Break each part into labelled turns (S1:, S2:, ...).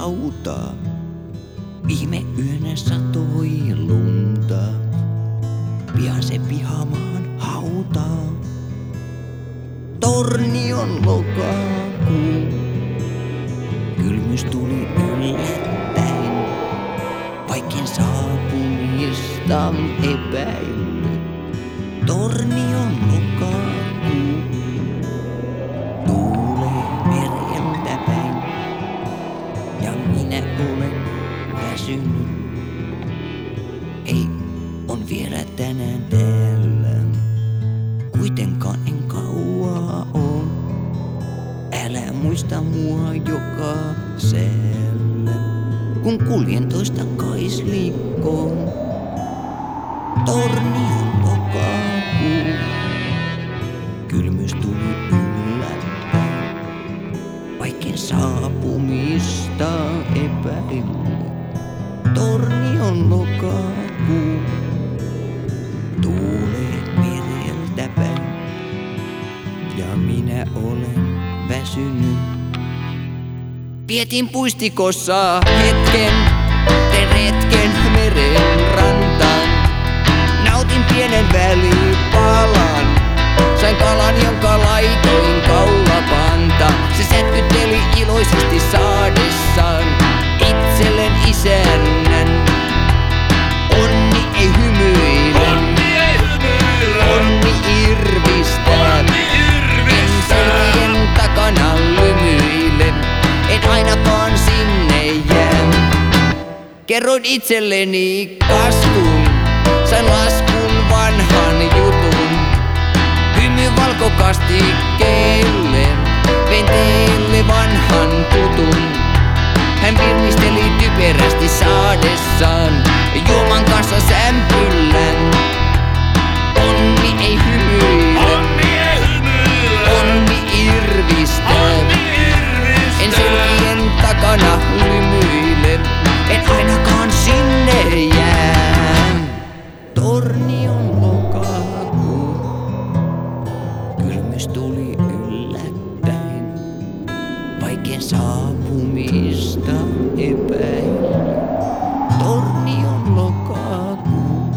S1: hautaa. Viime yönä satoi lunta, pian se pihamaan hautaa. Tornion lokakuu, kylmys tuli yllättäen, vaikin saapumista epäily. Tornion lokakuu, ja minä olen väsynyt. Ei, on vielä tänään täällä. Kuitenkaan en kauaa on. Älä muista mua joka säällä, kun kuljen toista kaislikkoon. Tornion lokakuu, kylmys tuli yllättäen, saapumista epäily. Tornion lokakuu, tuulee mereltä päin, ja minä olen väsynyt. Vietin puistikossa hetken, tein retken Kerroin itselleni kasvun, sain laskun vanhan jutun. Hymy valkokastikkeelle, vein teille vanhan tutun. Hän virnisteli typerästi saadessaan, juoman kanssa sämpyllän. Päätös tuli yllättäen, vaikein saapumista epäin. Torni on lokakuu,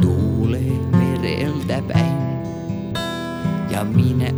S1: tuulee mereltä päin, ja minä